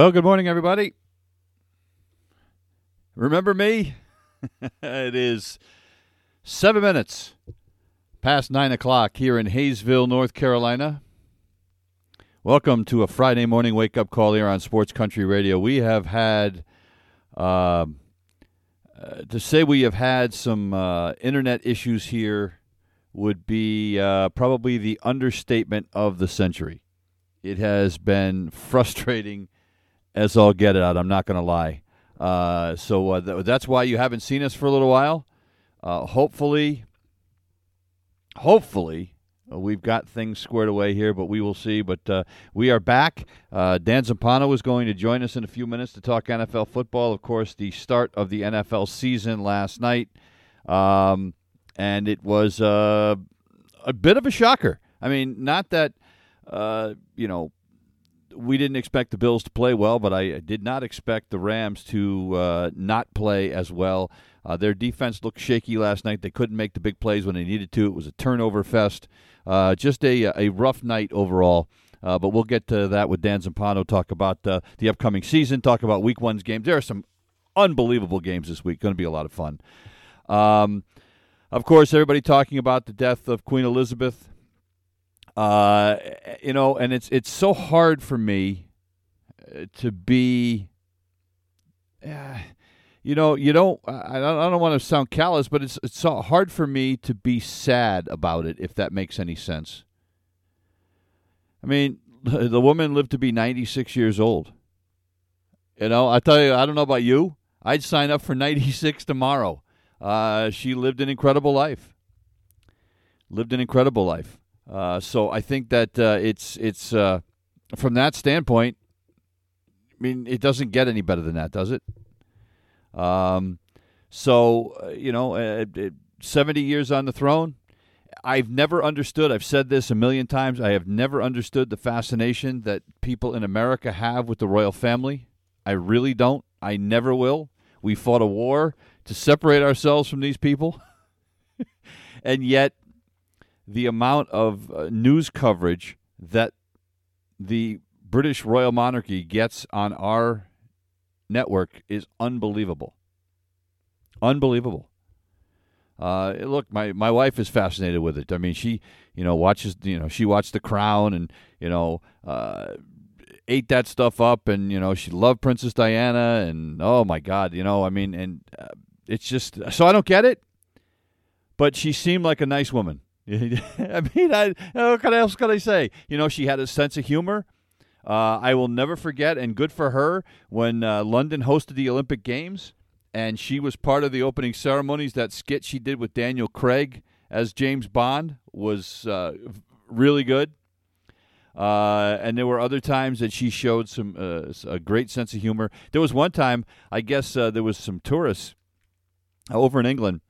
Well, good morning, everybody. Remember me? it is seven minutes past nine o'clock here in Hayesville, North Carolina. Welcome to a Friday morning wake up call here on Sports Country Radio. We have had, uh, uh, to say we have had some uh, internet issues here would be uh, probably the understatement of the century. It has been frustrating as all get it out. I'm not going to lie. Uh, so uh, th- that's why you haven't seen us for a little while. Uh, hopefully, hopefully, uh, we've got things squared away here, but we will see. But uh, we are back. Uh, Dan Zampano is going to join us in a few minutes to talk NFL football. Of course, the start of the NFL season last night, um, and it was a bit of a shocker. I mean, not that you know we didn't expect the Bills to play well, but I did not expect the Rams to uh, not play as well. Uh, their defense looked shaky last night. They couldn't make the big plays when they needed to. It was a turnover fest. Uh, just a, a rough night overall. Uh, but we'll get to that with Dan Zampano. Talk about uh, the upcoming season. Talk about Week One's games. There are some unbelievable games this week. Going to be a lot of fun. Um, of course, everybody talking about the death of Queen Elizabeth. Uh, you know, and it's it's so hard for me uh, to be. Uh, you know, you don't. I don't, I don't want to sound callous, but it's it's so hard for me to be sad about it. If that makes any sense. I mean, the woman lived to be ninety six years old. You know, I tell you, I don't know about you. I'd sign up for ninety six tomorrow. Uh, she lived an incredible life. Lived an incredible life. Uh, so I think that uh, it's it's uh, from that standpoint. I mean, it doesn't get any better than that, does it? Um, so uh, you know, uh, seventy years on the throne. I've never understood. I've said this a million times. I have never understood the fascination that people in America have with the royal family. I really don't. I never will. We fought a war to separate ourselves from these people, and yet the amount of uh, news coverage that the British royal monarchy gets on our network is unbelievable. Unbelievable. Uh, look, my, my wife is fascinated with it. I mean, she, you know, watches, you know, she watched The Crown and, you know, uh, ate that stuff up and, you know, she loved Princess Diana and, oh my God, you know, I mean, and uh, it's just, so I don't get it, but she seemed like a nice woman. I mean, I, what else can I say? You know, she had a sense of humor. Uh, I will never forget, and good for her, when uh, London hosted the Olympic Games and she was part of the opening ceremonies. That skit she did with Daniel Craig as James Bond was uh, really good. Uh, and there were other times that she showed some uh, a great sense of humor. There was one time, I guess, uh, there was some tourists over in England,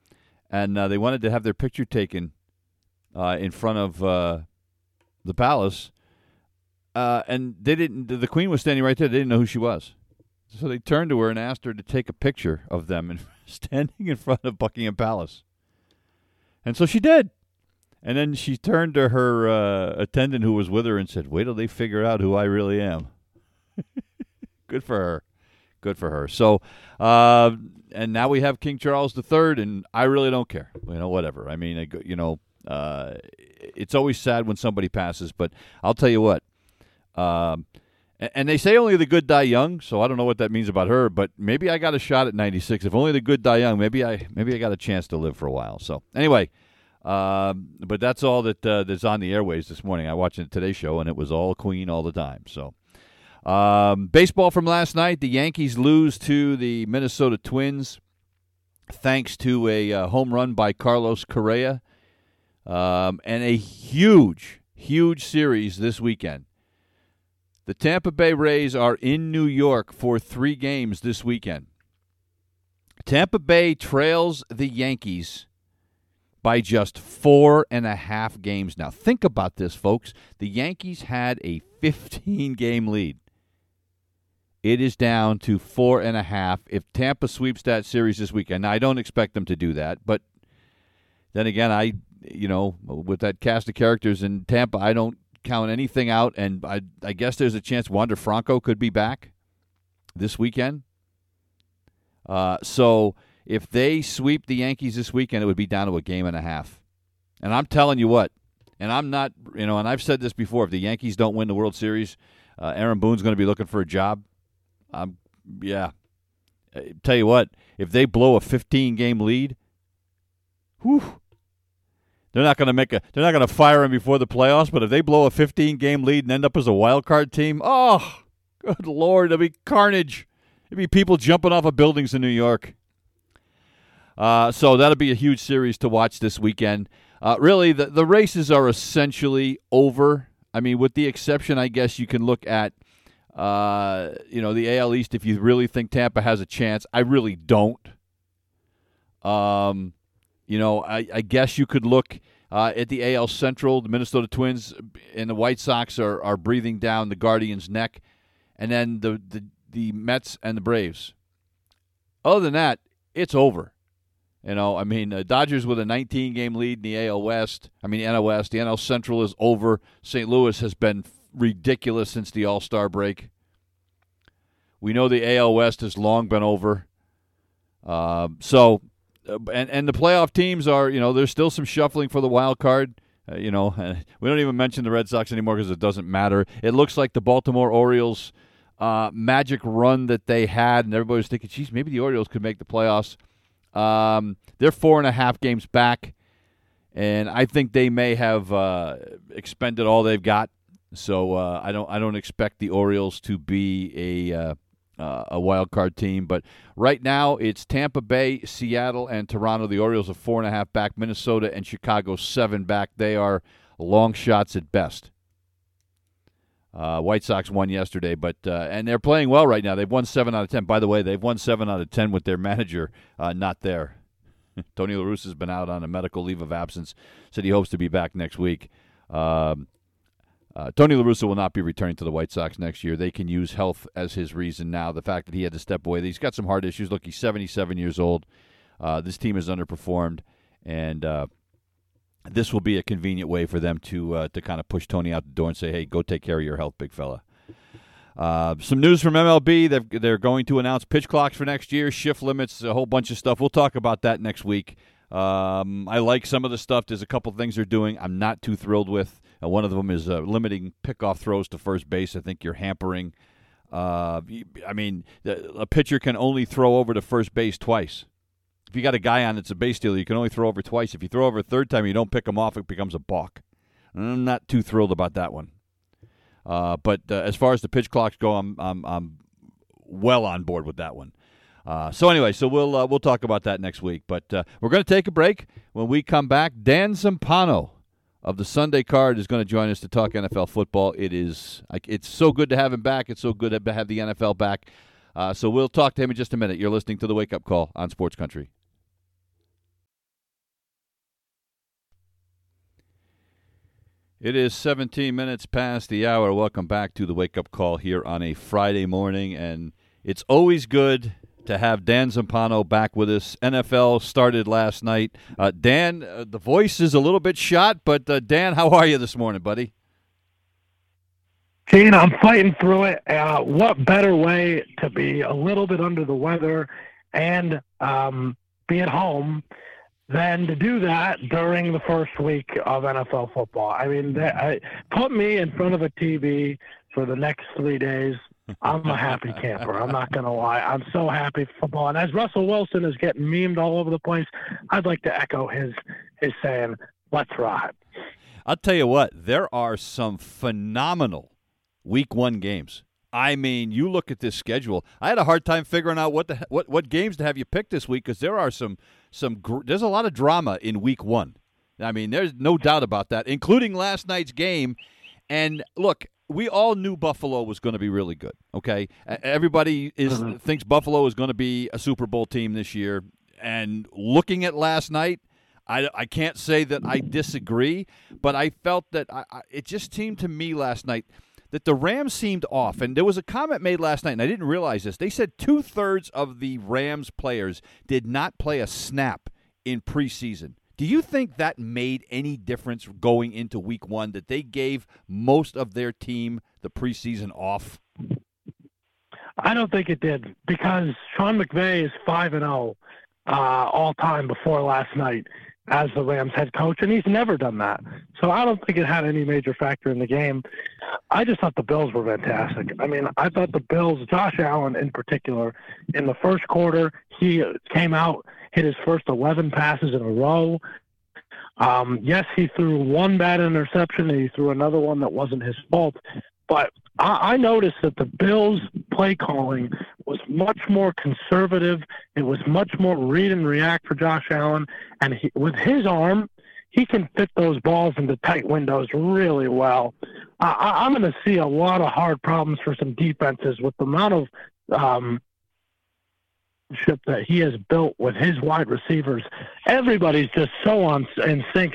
and they wanted to have their picture taken uh, in front of uh, the palace, uh, and they didn't. The queen was standing right there. They didn't know who she was, so they turned to her and asked her to take a picture of them and standing in front of Buckingham Palace. And so she did. And then she turned to her uh, attendant who was with her and said, "Wait till they figure out who I really am." Good for her. Good for her. So, uh, and now we have King Charles III, and I really don't care. You know, whatever. I mean, you know, uh, it's always sad when somebody passes, but I'll tell you what. Um, and they say only the good die young, so I don't know what that means about her. But maybe I got a shot at 96. If only the good die young, maybe I maybe I got a chance to live for a while. So anyway, um, but that's all that uh, that's on the airways this morning. I watched the Today Show, and it was all Queen all the time. So, Um, baseball from last night: the Yankees lose to the Minnesota Twins, thanks to a uh, home run by Carlos Correa, um, and a huge, huge series this weekend. The Tampa Bay Rays are in New York for three games this weekend. Tampa Bay trails the Yankees by just four and a half games now. Think about this, folks. The Yankees had a 15 game lead. It is down to four and a half. If Tampa sweeps that series this weekend, now I don't expect them to do that, but then again, I, you know, with that cast of characters in Tampa, I don't count anything out, and I, I guess there's a chance Wander Franco could be back this weekend. Uh, so if they sweep the Yankees this weekend, it would be down to a game and a half. And I'm telling you what, and I'm not, you know, and I've said this before: if the Yankees don't win the World Series, uh, Aaron Boone's going to be looking for a job. Um, yeah. I tell you what, if they blow a 15 game lead, whew, they're not going to make a. They're not going to fire him before the playoffs. But if they blow a 15 game lead and end up as a wild card team, oh, good lord, it'll be carnage. It'll be people jumping off of buildings in New York. Uh, so that'll be a huge series to watch this weekend. Uh, really, the the races are essentially over. I mean, with the exception, I guess you can look at uh, you know, the AL East, if you really think Tampa has a chance, I really don't. Um, you know, I, I guess you could look uh, at the AL Central. The Minnesota Twins and the White Sox are, are breathing down the Guardians' neck, and then the, the the Mets and the Braves. Other than that, it's over. You know, I mean, uh, Dodgers with a 19 game lead in the AL West. I mean, NL West. The NL Central is over. St. Louis has been ridiculous since the All Star break. We know the AL West has long been over. Uh, so, and and the playoff teams are, you know, there's still some shuffling for the wild card. Uh, you know, we don't even mention the Red Sox anymore because it doesn't matter. It looks like the Baltimore Orioles uh, magic run that they had, and everybody was thinking, geez, maybe the Orioles could make the playoffs. Um, they're four and a half games back, and I think they may have uh, expended all they've got so uh, I don't I don't expect the Orioles to be a uh, a wild card team, but right now it's Tampa Bay, Seattle, and Toronto. The Orioles are four and a half back. Minnesota and Chicago seven back. They are long shots at best. Uh, White Sox won yesterday, but uh, and they're playing well right now. They've won seven out of ten. By the way, they've won seven out of ten with their manager uh, not there. Tony La Russa has been out on a medical leave of absence. Said he hopes to be back next week. Um, uh, Tony La Russa will not be returning to the White Sox next year. They can use health as his reason now. The fact that he had to step away, he's got some heart issues. Look, he's 77 years old. Uh, this team has underperformed, and uh, this will be a convenient way for them to uh, to kind of push Tony out the door and say, "Hey, go take care of your health, big fella." Uh, some news from MLB. They're, they're going to announce pitch clocks for next year, shift limits, a whole bunch of stuff. We'll talk about that next week. Um, I like some of the stuff. There's a couple things they're doing I'm not too thrilled with. Uh, one of them is uh, limiting pickoff throws to first base. I think you're hampering. Uh, I mean, a pitcher can only throw over to first base twice. If you got a guy on that's a base stealer, you can only throw over twice. If you throw over a third time, you don't pick him off, it becomes a balk. I'm not too thrilled about that one. Uh, but uh, as far as the pitch clocks go, I'm I'm, I'm well on board with that one. Uh, so anyway, so we'll uh, we'll talk about that next week. But uh, we're going to take a break. When we come back, Dan Zampano of the Sunday Card is going to join us to talk NFL football. It is it's so good to have him back. It's so good to have the NFL back. Uh, so we'll talk to him in just a minute. You're listening to the Wake Up Call on Sports Country. It is 17 minutes past the hour. Welcome back to the Wake Up Call here on a Friday morning, and it's always good to have Dan Zampano back with us. NFL started last night. Uh, Dan, uh, the voice is a little bit shot, but uh, Dan, how are you this morning, buddy? Gene, I'm fighting through it. Uh, what better way to be a little bit under the weather and um, be at home than to do that during the first week of NFL football? I mean, they, I, put me in front of a TV for the next three days I'm a happy camper. I'm not going to lie. I'm so happy for football. And as Russell Wilson is getting memed all over the place, I'd like to echo his his saying, "Let's ride." I'll tell you what. There are some phenomenal Week One games. I mean, you look at this schedule. I had a hard time figuring out what the what what games to have you pick this week because there are some some gr- there's a lot of drama in week one. I mean, there's no doubt about that, including last night's game. And look, we all knew Buffalo was going to be really good. Okay, everybody is mm-hmm. thinks Buffalo is going to be a Super Bowl team this year. And looking at last night, I, I can't say that I disagree, but I felt that I, I, it just seemed to me last night that the Rams seemed off. And there was a comment made last night, and I didn't realize this. They said two thirds of the Rams players did not play a snap in preseason. Do you think that made any difference going into week one that they gave most of their team the preseason off? I don't think it did because Sean McVay is 5 and 0 uh, all time before last night as the Rams head coach, and he's never done that. So I don't think it had any major factor in the game. I just thought the Bills were fantastic. I mean, I thought the Bills, Josh Allen in particular, in the first quarter, he came out, hit his first 11 passes in a row. Um, yes, he threw one bad interception, and he threw another one that wasn't his fault. But I, I noticed that the Bills' play calling was much more conservative. It was much more read and react for Josh Allen, and he, with his arm, he can fit those balls into tight windows really well. I, I'm going to see a lot of hard problems for some defenses with the amount of um, that he has built with his wide receivers. Everybody's just so on in sync.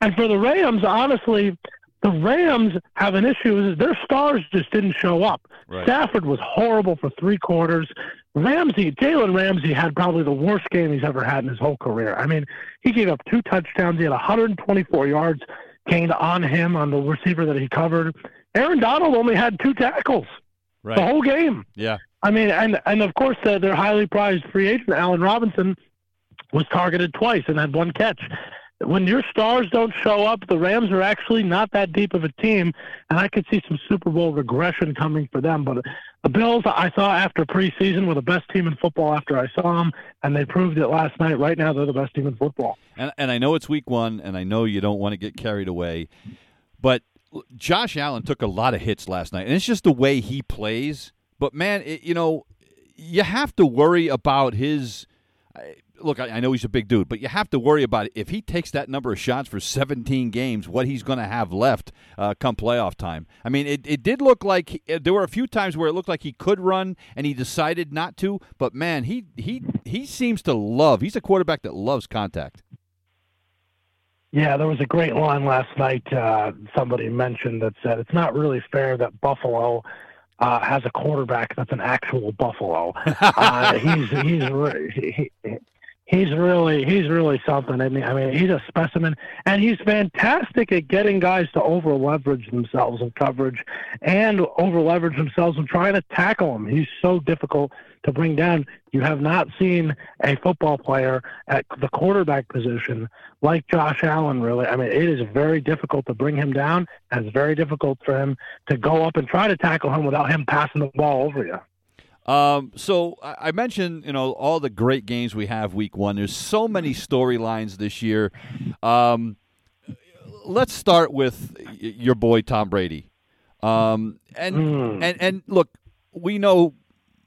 And for the Rams, honestly, the Rams have an issue. Is their stars just didn't show up. Right. Stafford was horrible for three quarters. Ramsey, Jalen Ramsey had probably the worst game he's ever had in his whole career. I mean, he gave up two touchdowns. He had 124 yards gained on him on the receiver that he covered. Aaron Donald only had two tackles right. the whole game. Yeah. I mean, and and of course, uh, their highly prized free agent Allen Robinson was targeted twice and had one catch when your stars don't show up, the Rams are actually not that deep of a team, and I could see some Super Bowl regression coming for them. But the Bills, I saw after preseason, were the best team in football after I saw them, and they proved it last night. Right now, they're the best team in football. And, and I know it's week one, and I know you don't want to get carried away, but Josh Allen took a lot of hits last night, and it's just the way he plays. But man, it, you know, you have to worry about his look, I, I, know he's a big dude, but you have to worry about it. if he takes that number of shots for 17 games, what he's going to have left uh, come playoff time. I mean, it, it did look like he, there were a few times where it looked like he could run and he decided not to, but man, he he he seems to love. He's a quarterback that loves contact. Yeah, there was a great line last night. Uh, somebody mentioned that said it's not really fair that Buffalo uh, has a quarterback that's an actual Buffalo. Uh, he's he's he, he's really he's really something. I mean, I mean, he's a specimen, and he's fantastic at getting guys to over leverage themselves in coverage, and over leverage themselves in trying to tackle him. He's so difficult to bring down. You have not seen a football player at the quarterback position like Josh Allen. Really, I mean, it is very difficult to bring him down, and it's very difficult for him to go up and try to tackle him without him passing the ball over you. Um, so I mentioned, you know, all the great games we have week one. There's so many storylines this year. Um, let's start with your boy Tom Brady. Um, and mm. and and look, we know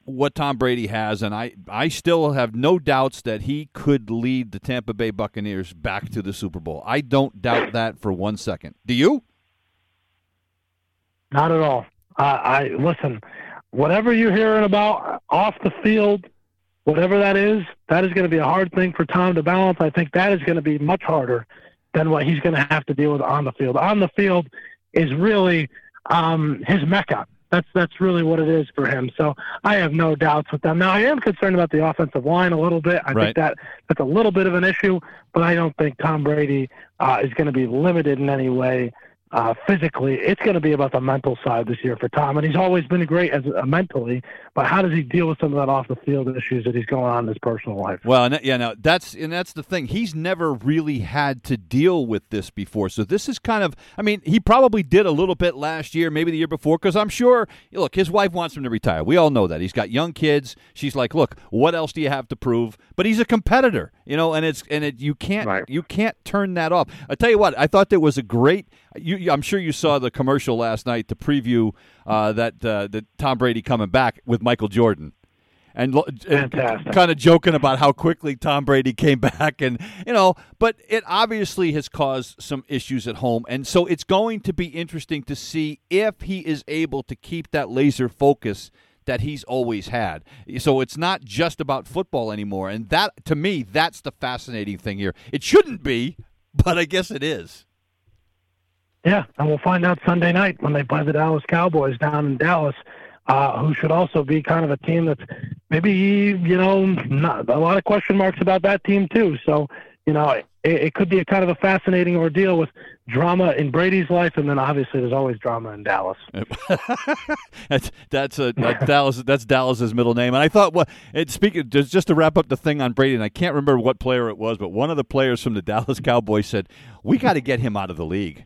what Tom Brady has, and I I still have no doubts that he could lead the Tampa Bay Buccaneers back to the Super Bowl. I don't doubt that for one second. Do you? Not at all. Uh, I listen whatever you're hearing about off the field, whatever that is, that is going to be a hard thing for Tom to balance. I think that is going to be much harder than what he's going to have to deal with on the field. On the field is really um, his mecca. That's that's really what it is for him. So I have no doubts with them. Now I am concerned about the offensive line a little bit. I right. think that that's a little bit of an issue, but I don't think Tom Brady uh, is going to be limited in any way uh, physically, it's going to be about the mental side this year for Tom. And he's always been great as uh, mentally, but how does he deal with some of that off the field issues that he's going on in his personal life? Well, and, yeah, no, that's and that's the thing. He's never really had to deal with this before, so this is kind of. I mean, he probably did a little bit last year, maybe the year before, because I'm sure. Look, his wife wants him to retire. We all know that. He's got young kids. She's like, look, what else do you have to prove? But he's a competitor, you know, and it's and it you can't right. you can't turn that off. I tell you what, I thought there was a great. You I'm sure you saw the commercial last night to preview uh, that uh, that Tom Brady coming back with Michael Jordan and, and kind of joking about how quickly Tom Brady came back, and you know, but it obviously has caused some issues at home, and so it's going to be interesting to see if he is able to keep that laser focus that he's always had. So it's not just about football anymore, and that to me, that's the fascinating thing here. It shouldn't be, but I guess it is. Yeah, and we'll find out Sunday night when they play the Dallas Cowboys down in Dallas uh, who should also be kind of a team that's maybe you know not, a lot of question marks about that team too. So you know it, it could be a kind of a fascinating ordeal with drama in Brady's life, and then obviously there's always drama in Dallas. that's that's a, Dallas. That's Dallas's middle name. And I thought, well, it, speaking just just to wrap up the thing on Brady, and I can't remember what player it was, but one of the players from the Dallas Cowboys said, "We got to get him out of the league."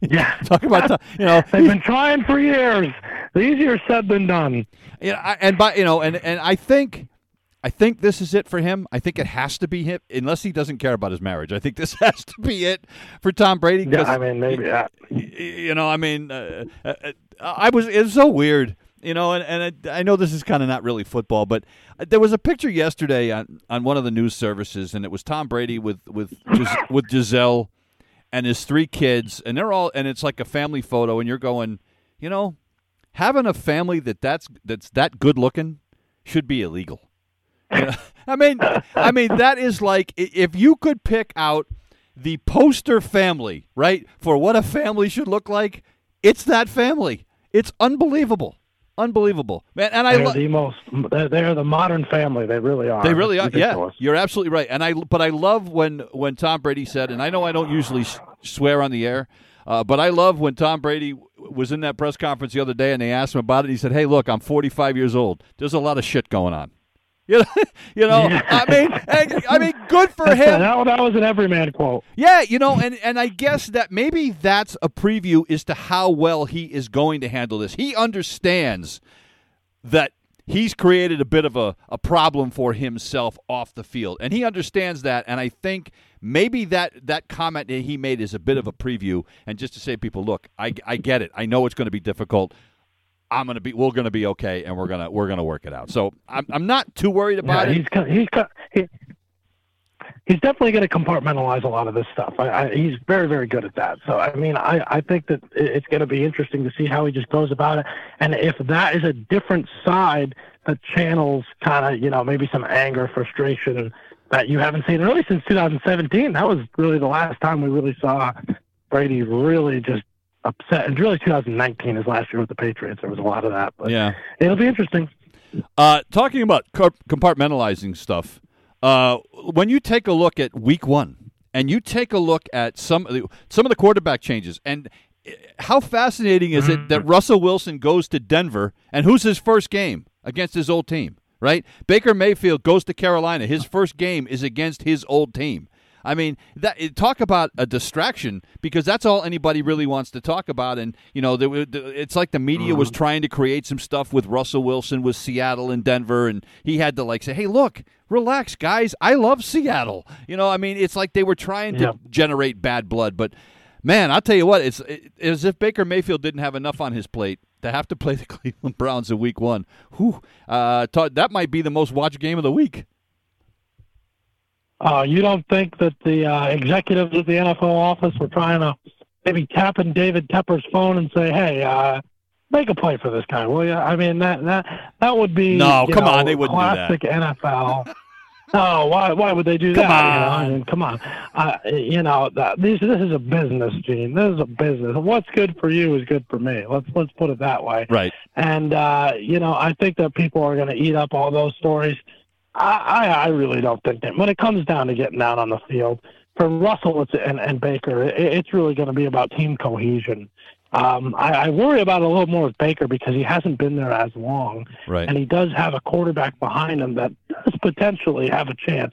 Yeah, talk about you know they've been trying for years. Easier said than done. Yeah, and by you know, and and I think. I think this is it for him. I think it has to be him, unless he doesn't care about his marriage. I think this has to be it for Tom Brady. Yeah, I mean, maybe. You know, I mean, uh, uh, uh I was. It's so weird you know, and, and I, I know this is kind of not really football, but there was a picture yesterday on, on one of the news services, and it was Tom Brady with with with Gisele and his three kids, and they're all, and it's like a family photo, and you're going, you know, having a family that that's that's that good looking should be illegal. I mean, I mean that is like if you could pick out the poster family, right, for what a family should look like, it's that family. It's unbelievable. Unbelievable, man! And I they're the most. They're, they're, the modern family. They really are. They really are. Yeah, you're absolutely right. And I, but I love when when Tom Brady said, and I know I don't usually swear on the air, uh, but I love when Tom Brady was in that press conference the other day, and they asked him about it. He said, "Hey, look, I'm 45 years old. There's a lot of shit going on." You know, you know. I mean, I mean, good for him. That, that was an everyman quote. Yeah, you know, and and I guess that maybe that's a preview as to how well he is going to handle this. He understands that he's created a bit of a, a problem for himself off the field, and he understands that. And I think maybe that that comment that he made is a bit of a preview, and just to say, people, look, I I get it. I know it's going to be difficult. I'm gonna be we're gonna be okay and we're gonna we're gonna work it out. So I'm I'm not too worried about yeah, it. He's he's he's definitely going to compartmentalize a lot of this stuff. I, I, he's very very good at that. So I mean I I think that it's going to be interesting to see how he just goes about it and if that is a different side that channels kind of you know maybe some anger frustration that you haven't seen really since 2017. That was really the last time we really saw Brady really just upset. And really, 2019 is last year with the Patriots. There was a lot of that, but yeah, it'll be interesting. Uh, talking about compartmentalizing stuff, uh, when you take a look at Week One and you take a look at some of the, some of the quarterback changes, and eh, how fascinating is it that mm-hmm. Russell Wilson goes to Denver and who's his first game against his old team? Right, Baker Mayfield goes to Carolina. His first game is against his old team. I mean, that talk about a distraction because that's all anybody really wants to talk about. And you know, there, it's like the media was mm-hmm. trying to create some stuff with Russell Wilson with Seattle and Denver, and he had to like say, "Hey, look, relax, guys. I love Seattle." You know, I mean, it's like they were trying to generate bad blood, but. Man, I'll tell you what, it's it, as if Baker Mayfield didn't have enough on his plate to have to play the Cleveland Browns in Week One. Whew, uh, that might be the most watched game of the week. Uh, you don't think that the uh, executives at the NFL office were trying to maybe tap in David Tepper's phone and say, "Hey, uh, make a play for this guy, will you?" I mean, that that that would be no, come know, on, they wouldn't classic do that. NFL. no, why why would they do come that? On. You know, I mean, come on, uh, you know, that, this this is a business, Gene. This is a business. What's good for you is good for me. Let's let's put it that way. Right. And uh, you know, I think that people are going to eat up all those stories I, I really don't think that when it comes down to getting out on the field, for Russell it's, and, and Baker, it, it's really going to be about team cohesion. Um, I, I worry about it a little more with Baker because he hasn't been there as long, right. and he does have a quarterback behind him that does potentially have a chance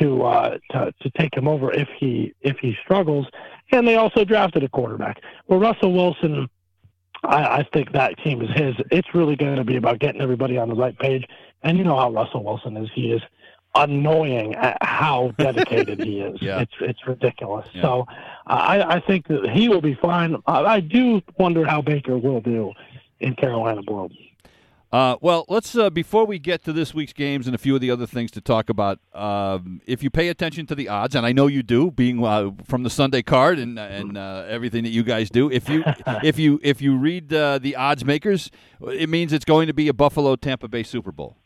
to uh, to to take him over if he if he struggles. And they also drafted a quarterback. Well, Russell Wilson, I, I think that team is his. It's really going to be about getting everybody on the right page and you know how Russell Wilson is. He is annoying at how dedicated he is. Yeah. It's it's ridiculous. Yeah. So I, I think that he will be fine. I, I do wonder how Baker will do in Carolina Blue. Uh, well, let's uh, before we get to this week's games and a few of the other things to talk about. Um, if you pay attention to the odds, and I know you do, being uh, from the Sunday card and and uh, everything that you guys do, if you if you if you read uh, the odds makers, it means it's going to be a Buffalo Tampa Bay Super Bowl.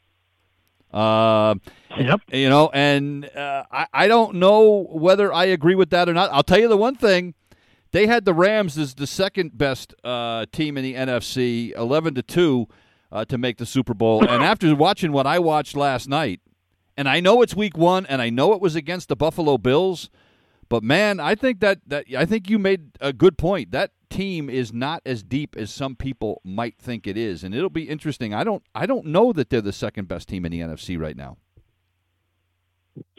Uh, Yep. you know, and uh, I I don't know whether I agree with that or not. I'll tell you the one thing. They had the Rams as the second best uh, team in the NFC, eleven to two, uh, to make the Super Bowl. And after watching what I watched last night, and I know it's Week One, and I know it was against the Buffalo Bills, but man, I think that that I think you made a good point. That team is not as deep as some people might think it is, and it'll be interesting. I don't I don't know that they're the second best team in the NFC right now.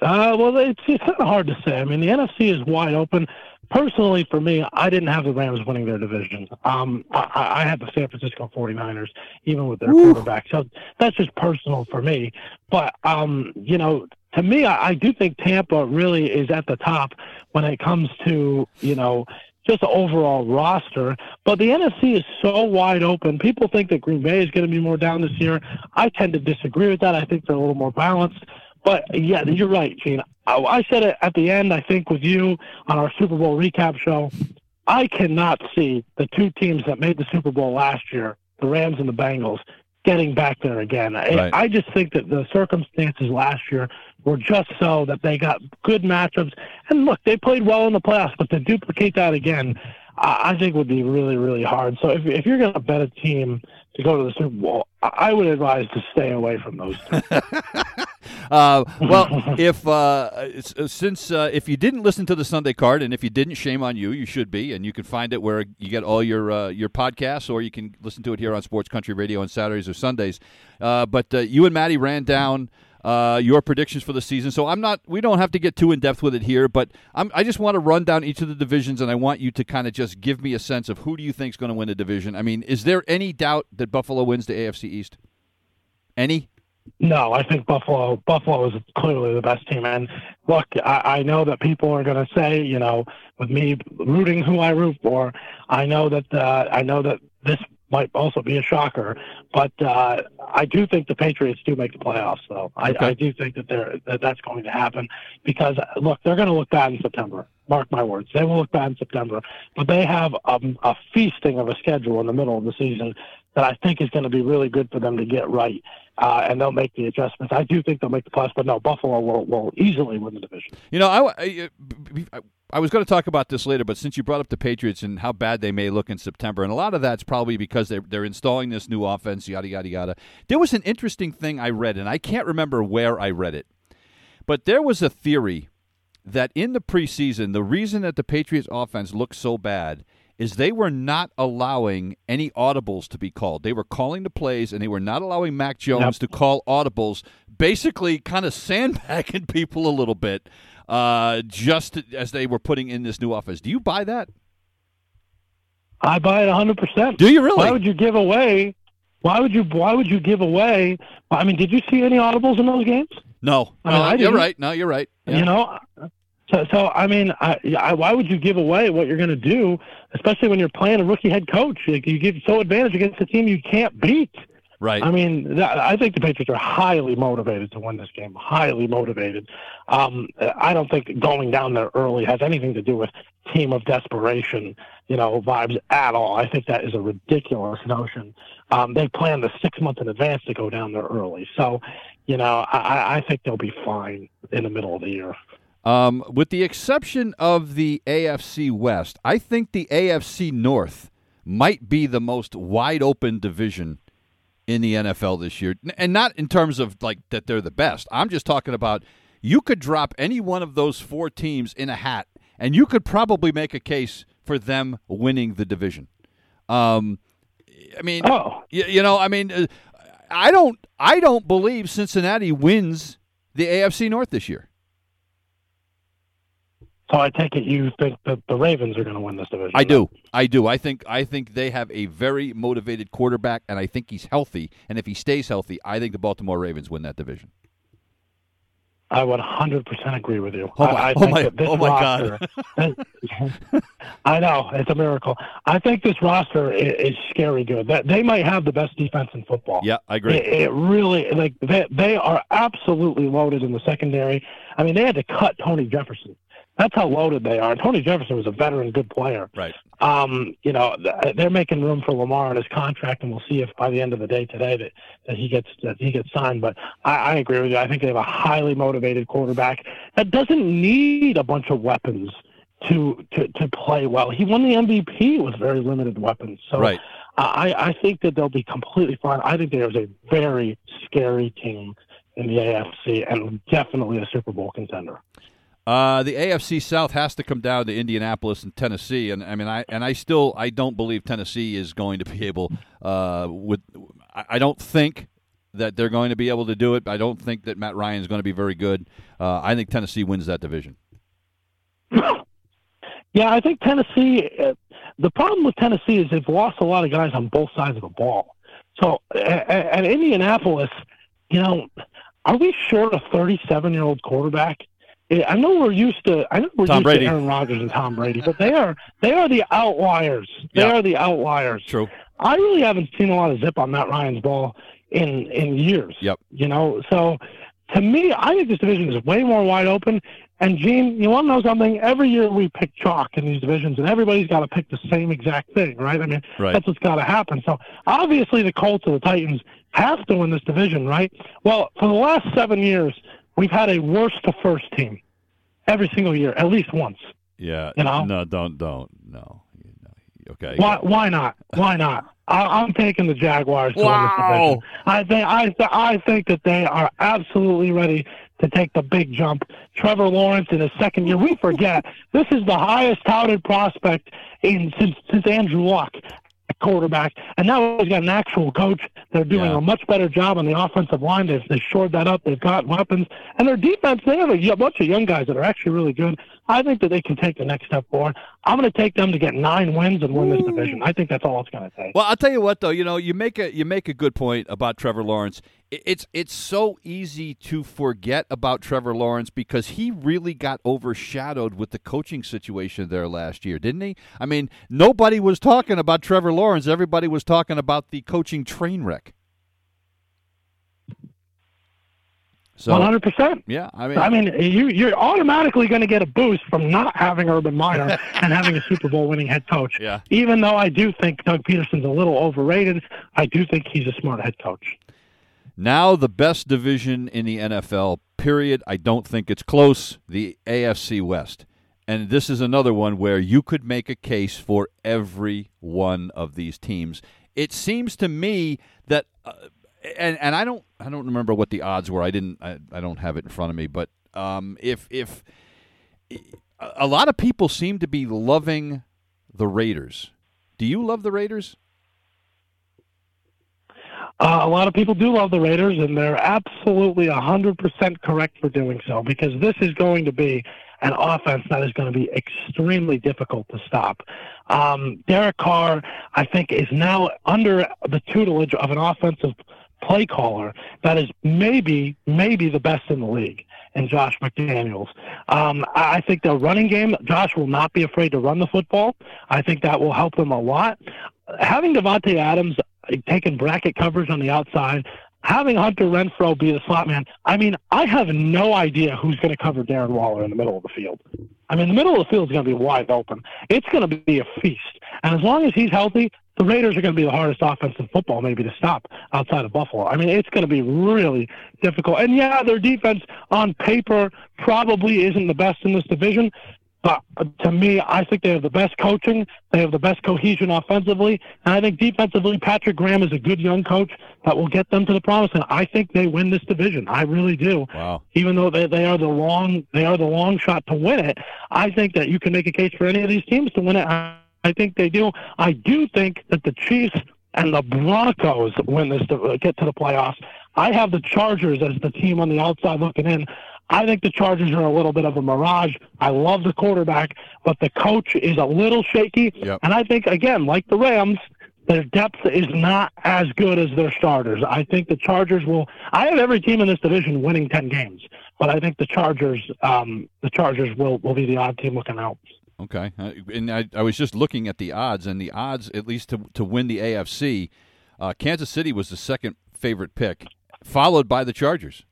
Uh, well, it's, it's kind of hard to say. I mean, the NFC is wide open. Personally, for me, I didn't have the Rams winning their division. Um, I, I had the San Francisco 49ers, even with their Woo. quarterback. So that's just personal for me. But, um, you know, to me, I, I do think Tampa really is at the top when it comes to, you know, just the overall roster. But the NFC is so wide open. People think that Green Bay is going to be more down this year. I tend to disagree with that. I think they're a little more balanced. But yeah, you're right, Gene. I, I said it at the end, I think, with you on our Super Bowl recap show. I cannot see the two teams that made the Super Bowl last year, the Rams and the Bengals, getting back there again. I, I just think that the circumstances last year were just so that they got good matchups. And look, they played well in the playoffs, but to duplicate that again, I, I think would be really, really hard. So if, if you're going to bet a team to go to the Super Bowl, I, would advise to stay away from those. Uh, well, if uh, uh, since uh, if you didn't listen to the Sunday card, and if you didn't, shame on you. You should be, and you can find it where you get all your uh, your podcasts, or you can listen to it here on Sports Country Radio on Saturdays or Sundays. Uh, but you and Maddie ran down. Uh, your predictions for the season. So I'm not. We don't have to get too in depth with it here, but I'm, I just want to run down each of the divisions, and I want you to kind of just give me a sense of who do you think is going to win the division. I mean, is there any doubt that Buffalo wins the AFC East? Any? No, I think Buffalo. Buffalo is clearly the best team. And look, I, I know that people are going to say, you know, with me rooting who I root for, I know that uh, I know that this might also be a shocker. But uh, I do think the Patriots do make the playoffs, though. I, Okay. I do think that they're that that's going to happen because look, they're going to look bad in September. Mark my words, they will look bad in September. But they have um, a feasting of a schedule in the middle of the season that I think is going to be really good for them to get right uh, and they'll make the adjustments. I do think they'll make the playoffs, but no, Buffalo will, will easily win the division. You know, I, I, I- was going to talk about this later, but since you brought up the Patriots and how bad they may look in September, and a lot of that's probably because they're, they're installing this new offense, yada, yada, yada. There was an interesting thing I read, and I can't remember where I read it, but there was a theory that in the preseason, the reason that the Patriots offense looked so bad is they were not allowing any audibles to be called. They were calling the plays, and they were not allowing Mac Jones to call audibles, basically kind of sandbagging people a little bit, uh, just as they were putting in this new office. Do you buy that? I buy it 100%. Do you really? Why would you give away? Why would you? Why would you give away? I mean, did you see any audibles in those games? no. I mean, No, I you're right. No, you're right. Yeah. You know, so so I mean, I, I, why would you give away what you're going to do, especially when you're playing a rookie head coach? Like, you get so advantage against a team you can't beat. right. I mean, that, I think the Patriots are highly motivated to win this game. Highly motivated. Um, I don't think going down there early has anything to do with team of desperation, you know, vibes at all. I think that is a ridiculous notion. Um, they planned the six months in advance to go down there early. So, you know, I, I think they'll be fine in the middle of the year. Um, with the exception of the AFC West, I think the AFC North might be the most wide open division in the NFL this year. And not in terms of like that they're the best. I'm just talking about you could drop any one of those four teams in a hat and you could probably make a case for them winning the division. Um, I mean, Oh, you, you know, I mean, uh, I don't, I don't believe Cincinnati wins the AFC North this year. So I take it you think that the Ravens are going to win this division? I do. I do. I think I think they have a very motivated quarterback and I think he's healthy and if he stays healthy, I think the Baltimore Ravens win that division. I would 100% agree with you. Oh my, I, I oh think my, that this oh my roster, God. I know it's a miracle. I think this roster is, is scary good. That they might have the best defense in football. Yeah, I agree. It, it really like they they are absolutely loaded in the secondary. I mean, they had to cut Tony Jefferson. That's how loaded they are. Tony Jefferson was a veteran, good player. Right. Um, you know, they're making room for Lamar in his contract, and we'll see if by the end of the day today that, that he gets that he gets signed. But I, I agree with you. I think they have a highly motivated quarterback that doesn't need a bunch of weapons to to to play well. He won the MVP with very limited weapons. So Right. I, I think that they'll be completely fine. I think there's a very scary team in the AFC and definitely a Super Bowl contender. Uh, the AFC South has to come down to Indianapolis and Tennessee, and I mean, I and I still I don't believe Tennessee is going to be able. Uh, with I don't think that they're going to be able to do it. I don't think that Matt Ryan is going to be very good. Uh, I think Tennessee wins that division. Yeah, I think Tennessee. Uh, the problem with Tennessee is they've lost a lot of guys on both sides of the ball. So at, at Indianapolis, you know, are we short a 37 year old quarterback? Yeah, I know we're used to. I know we're Tom used Brady. to Aaron Rodgers and Tom Brady, but they are they are the outliers. They Yeah. are the outliers. True. I really haven't seen a lot of zip on Matt Ryan's ball in in years. Yep. You know, so to me, I think this division is way more wide open. And Gene, you want to know something? Every year we pick chalk in these divisions, and everybody's got to pick the same exact thing, right? I mean, Right. that's what's got to happen. So obviously, the Colts or the Titans have to win this division, right? Well, for the last seven years, we've had a worst to first team every single year, at least once. Yeah. You know? No, don't, don't, no. no. Okay. Why? Why not? Why not? I, I'm taking the Jaguars to win this Wow. I think I th- I think that they are absolutely ready to take the big jump. Trevor Lawrence in his second year. We forget this is the highest touted prospect in since since Andrew Luck. Quarterback, and now he's got an actual coach. They're doing Yeah. a much better job on the offensive line. They've, they've shored that up. They've got weapons, and their defense. They have a bunch of young guys that are actually really good. I think that they can take the next step forward. I'm going to take them to get nine wins and win this division. I think that's all it's going to take. Well, I'll tell you what, though. You know, you make a you make a good point about Trevor Lawrence. It's it's so easy to forget about Trevor Lawrence because he really got overshadowed with the coaching situation there last year, didn't he? I mean, nobody was talking about Trevor Lawrence. Everybody was talking about the coaching train wreck. So, One hundred percent. yeah, I mean, I mean, you you're automatically going to get a boost from not having Urban Meyer and having a Super Bowl winning head coach. Yeah. Even though I do think Doug Pederson's a little overrated, I do think he's a smart head coach. Now the best division in the NFL, period. I don't think it's close. The AFC West. And this is another one where you could make a case for every one of these teams. It seems to me that uh, and and I don't I don't remember what the odds were. I didn't I, I don't have it in front of me, but um, if if a lot of people seem to be loving the Raiders. Do you love the Raiders? Uh, a lot of people do love the Raiders, and they're absolutely 100% correct for doing so because this is going to be an offense that is going to be extremely difficult to stop. Um, Derek Carr, I think, is now under the tutelage of an offensive play caller that is maybe, maybe the best in the league. And Josh McDaniels. Um, I think their running game, Josh will not be afraid to run the football. I think that will help them a lot. Having Davante Adams taking bracket coverage on the outside, having Hunter Renfrow be the slot man. I mean, I have no idea who's going to cover Darren Waller in the middle of the field. I mean, the middle of the field is going to be wide open. It's going to be a feast. And as long as he's healthy, the Raiders are going to be the hardest offense in football maybe to stop outside of Buffalo. I mean, it's going to be really difficult. And yeah, their defense on paper probably isn't the best in this division, but to me, I think they have the best coaching. They have the best cohesion offensively. And I think defensively, Patrick Graham is a good young coach that will get them to the promise. And I think they win this division. I really do. Wow. Even though they, they are the long they are the long shot to win it, I think that you can make a case for any of these teams to win it. I, I think they do. I do think that the Chiefs and the Broncos win this to get to the playoffs. I have the Chargers as the team on the outside looking in. I think the Chargers are a little bit of a mirage. I love the quarterback, but the coach is a little shaky. Yep. And I think, again, like the Rams, their depth is not as good as their starters. I think the Chargers will. I have every team in this division winning 10 games. but I think the Chargers, um, the Chargers will will be the odd team looking out. Okay, uh, and I, I was just looking at the odds, and the odds, at least to to win the AFC, uh, Kansas City was the second favorite pick, followed by the Chargers.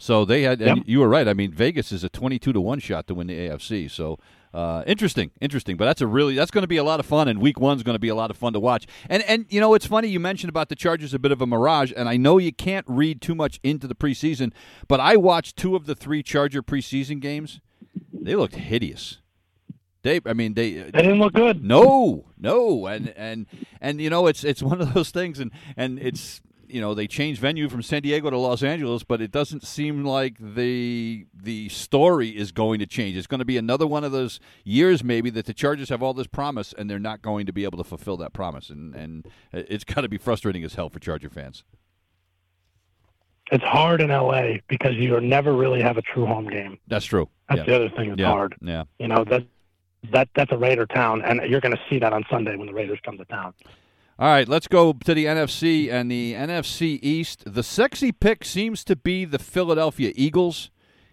So they had, and Yep. you were right. I mean, Vegas is a twenty-two to one shot to win the AFC. So uh, interesting, interesting. But that's a really that's going to be a lot of fun, and Week One's going to be a lot of fun to watch. And and you know, it's funny you mentioned about the Chargers a bit of a mirage, and I know you can't read too much into the preseason, but I watched two of the three Charger preseason games. They looked hideous. They, I mean, they uh, They didn't look good. no, no, and and and you know, it's it's one of those things, and and it's you know they changed venue from San Diego to Los Angeles, but it doesn't seem like the the story is going to change. It's going to be another one of those years, maybe that the Chargers have all this promise, and they're not going to be able to fulfill that promise, and and uh, it's got to be frustrating as hell for Charger fans. It's hard in LA because you never really have a true home game. That's true. That's yeah. the other thing that's yeah. hard. Yeah. You know that that that's a Raider town, and you're going to see that on Sunday when the Raiders come to town. All right, let's go to the NFC and the NFC East. The sexy pick seems to be the Philadelphia Eagles.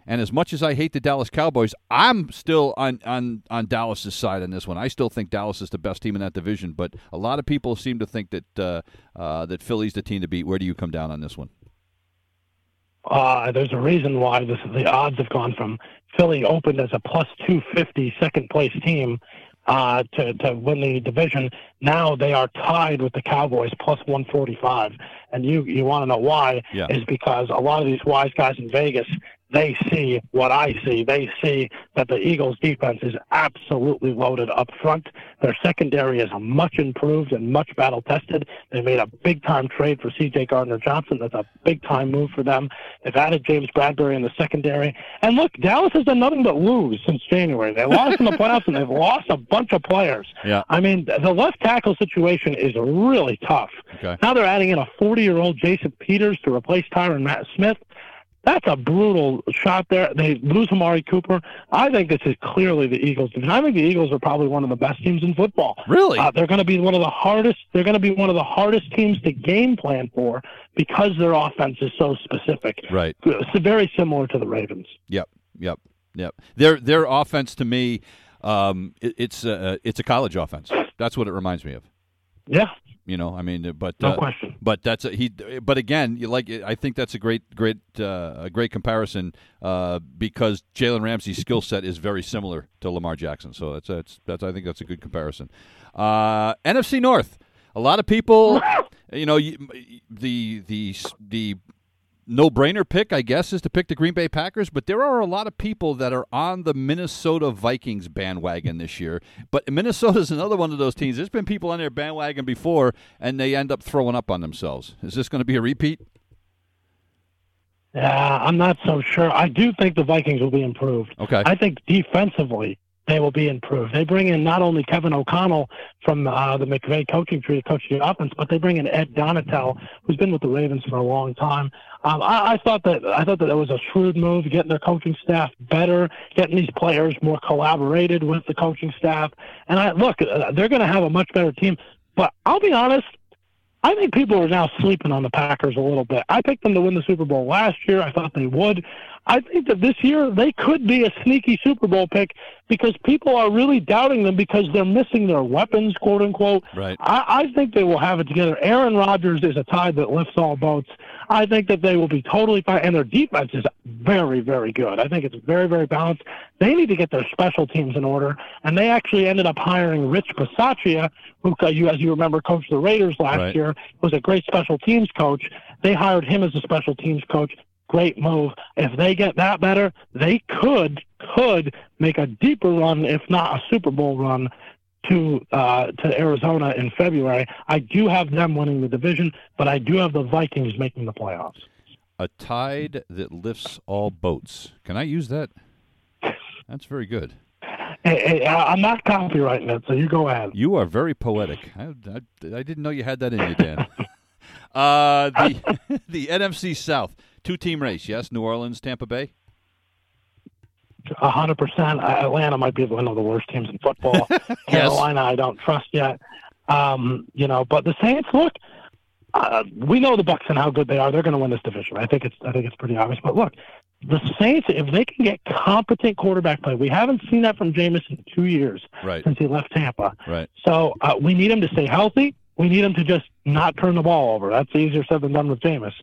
And as much as I hate the Dallas Cowboys, I'm still on on on Dallas's side on this one. I still think Dallas is the best team in that division, but a lot of people seem to think that uh, uh, that Philly's the team to beat. Where do you come down on this one? Uh, there's a reason why this, the odds have gone from Philly opened as a plus 250 second place team uh, to, to win the division. Now they are tied with the Cowboys plus 145. And you, you want to know why? Yeah. Is because a lot of these wise guys in Vegas, they see what I see. They see that the Eagles defense is absolutely loaded up front. Their secondary is much improved and much battle tested. They made a big time trade for C.J. Gardner Johnson. That's a big time move for them. They've added James Bradberry in the secondary. And look, Dallas has done nothing but lose since January. They lost in the playoffs and they've lost a bunch of players. Yeah. I mean, the left tackle situation is really tough. Okay. Now they're adding in a 40 year old Jason Peters to replace Tyron Matt Smith. That's a brutal shot there. They lose Amari Cooper. I think this is clearly the Eagles. And I think the Eagles are probably one of the best teams in football. Really? Uh, they're going to be one of the hardest. They're going to be one of the hardest teams to game plan for because their offense is so specific. right. It's very similar to the Ravens. Yep. Yep. Yep. Their their offense to me, um, it, it's a, it's a college offense. That's what it reminds me of. Yeah, You know, I mean, but no uh, question. But that's a, he. But again, you like I think that's a great, great, uh, a great comparison uh, because Jalen Ramsey's skill set is very similar to Lamar Jackson. So that's that's that's I think that's a good comparison. Uh, NFC North. A lot of people, you know, you- the the the no-brainer pick, I guess, is to pick the Green Bay Packers. But there are a lot of people that are on the Minnesota Vikings bandwagon this year. But Minnesota's another one of those teams. There's been people on their bandwagon before, and they end up throwing up on themselves. Is this going to be a repeat? Yeah, I'm not so sure. I do think the Vikings will be improved. Okay. I think defensively they will be improved. They bring in not only Kevin O'Connell from uh, the McVay coaching tree to coach the offense, but they bring in Ed Donatell, who's been with the Ravens for a long time. Um, I, I thought that I thought that it was a shrewd move, getting their coaching staff better, getting these players more collaborated with the coaching staff. And I look, uh, they're going to have a much better team. But I'll be honest, I think people are now sleeping on the Packers a little bit. I picked them to win the Super Bowl last year. I thought they would. I think that this year they could be a sneaky Super Bowl pick because people are really doubting them because they're missing their weapons, quote unquote. Right. I, I think they will have it together. Aaron Rodgers is a tide that lifts all boats. I think that they will be totally fine, and their defense is very, very good. I think it's very, very balanced. They need to get their special teams in order, and they actually ended up hiring Rich Bisaccia, who, uh, you, as you remember, coached the Raiders last Right. year, was a great special teams coach. They hired him as a special teams coach. Great move. If they get that better, they could could make a deeper run, if not a Super Bowl run, to uh, to Arizona in February. I do have them winning the division, but I do have the Vikings making the playoffs. A tide that lifts all boats. Can I use that? That's very good. Hey, hey, I'm not copywriting it, so you go ahead. You are very poetic. I, I, I didn't know you had that in you, Dan. uh, the the NFC South two team race. Yes, New Orleans, Tampa Bay. A hundred percent. Atlanta might be one of the worst teams in football. Carolina, I don't trust yet. Um, you know, but the Saints look. uh, we know the Bucs and how good they are. They're going to win this division. I think it's I think it's pretty obvious. But look, the Saints, if they can get competent quarterback play, we haven't seen that from Jameis in two years right. since he left Tampa. Right. So uh, we need him to stay healthy. We need him to just not turn the ball over. That's easier said than done with Jameis.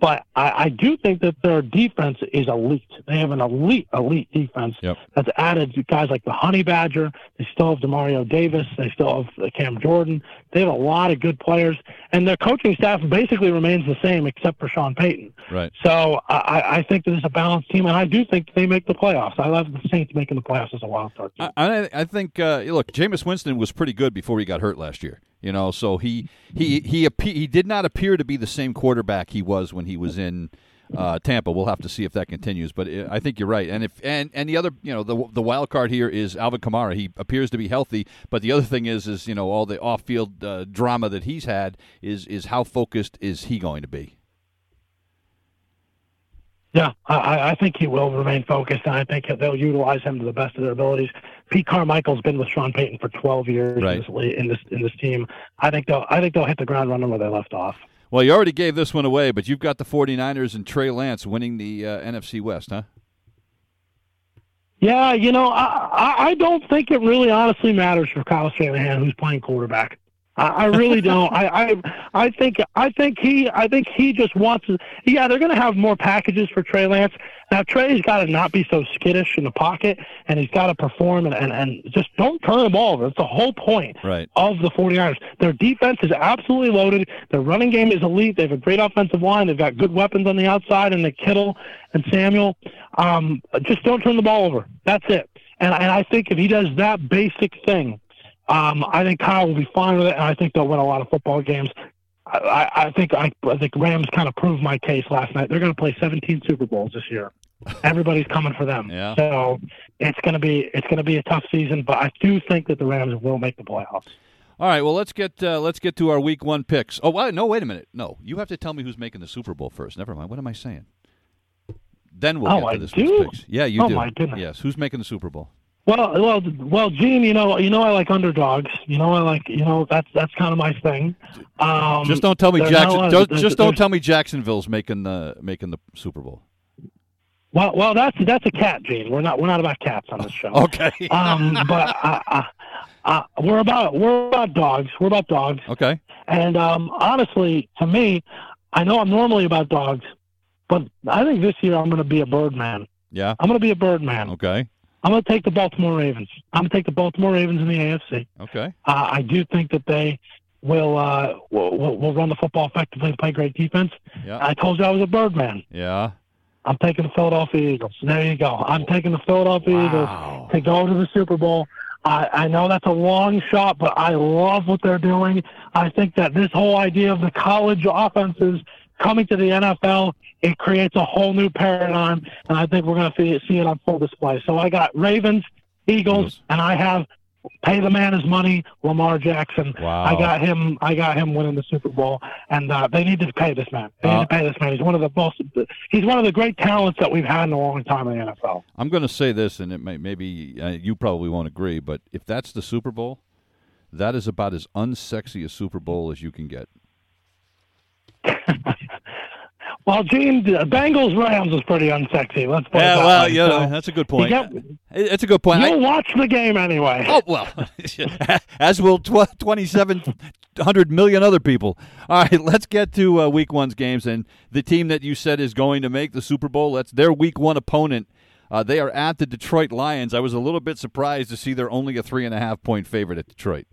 But I, I do think that their defense is elite. They have an elite, elite defense Yep. that's added to guys like the Honey Badger. They still have Demario Davis. They still have Cam Jordan. They have a lot of good players, and their coaching staff basically remains the same except for Sean Payton. Right. So I, I think that it's a balanced team, and I do think they make the playoffs. I love the Saints making the playoffs as a wild card team. I, I, I think uh, look, Jameis Winston was pretty good before he got hurt last year. You know, so he he he appe- he did not appear to be the same quarterback he was when he was in uh, Tampa. We'll have to see if that continues, but uh, I think you're right. And if and and the other, you know, the the wild card here is Alvin Kamara. He appears to be healthy, but the other thing is, is you know, all the off-field uh, drama that he's had is is how focused is he going to be? Yeah, I, I think he will remain focused, and I think they'll utilize him to the best of their abilities. Pete Carmichael's been with Sean Payton for 12 years Right. in, this, in this team. I think they'll I think they'll hit the ground running where they left off. Well, you already gave this one away, but you've got the 49ers and Trey Lance winning the uh, NFC West, huh? Yeah, you know, I, I I don't think it really honestly matters for Kyle Shanahan who's playing quarterback. I, I really don't. I, I I think I think he I think he just wants to. Yeah, they're going to have more packages for Trey Lance. Now Trey's got to not be so skittish in the pocket, and he's got to perform and, and and just don't turn the ball over. That's the whole point Right. of the 49ers. Their defense is absolutely loaded. Their running game is elite. They have a great offensive line. They've got good weapons on the outside, and the Kittle and Samuel. Um, just don't turn the ball over. That's it. And, and I think if he does that basic thing, um, I think Kyle will be fine with it, and I think they'll win a lot of football games. I, I, I think I, I think Rams kind of proved my case last night. They're going to play 17 Super Bowls this year. Everybody's coming for them. Yeah. So it's going to be it's going to be a tough season, but I do think that the Rams will make the playoffs. All right, well let's get uh, let's get to our week one picks. Oh, wait, no, wait a minute. No, you have to tell me who's making the Super Bowl first. Never mind. What am I saying? Then we'll Oh, get to I this do? week's picks. Yeah, you do. Oh, my goodness. Yes, who's making the Super Bowl? Well, well, well, Gene, you know, you know, I like underdogs. You know, I like, you know, that's that's kind of my thing. Um, just don't tell me there's not a Jackson. of- Don't, just don't tell me Jacksonville's making the making the Super Bowl. Well, well, that's that's a cat, Gene. We're not we're not about cats on this show. Okay. Um, but uh, uh, uh, we're about we're about dogs. We're about dogs. okay. And um, honestly, to me, I know I'm normally about dogs, but I think this year I'm going to be a bird man. Yeah. I'm going to be a bird man. Okay. I'm going to take the Baltimore Ravens. I'm going to take the Baltimore Ravens in the AFC. Okay. Uh, I do think that they will, uh, will will will run the football effectively and play great defense. Yeah. I told you I was a bird man. Yeah. I'm taking the Philadelphia Eagles. There you go. I'm taking the Philadelphia Eagles Wow. to go to the Super Bowl. I, I know that's a long shot, but I love what they're doing. I think that this whole idea of the college offenses coming to the NFL, it creates a whole new paradigm, and I think we're going to see, it on full display. So I got Ravens, Eagles, and I have pay the man his money, Lamar Jackson. Wow. I got him. I got him winning the Super Bowl, and uh, they need to pay this man. They Uh, need to pay this man. He's one of the most. He's one of the great talents that we've had in a long time in the NFL. I'm going to say this, and it may maybe uh, you probably won't agree, but if that's the Super Bowl, that is about as unsexy a Super Bowl as you can get. Well, Gene, the Bengals Rams is pretty unsexy. Let's put it that well, way. know, So, that's a good point. get- It- a good point. I- You'll watch the game anyway. Oh well, as will tw- twenty-seven hundred million other people. All right, let's get to uh, Week One's games and the team that you said is going to make the Super Bowl. That's their Week One opponent. Uh, they are at the Detroit Lions. I was a little bit surprised to see they're only a three and a half point favorite at Detroit.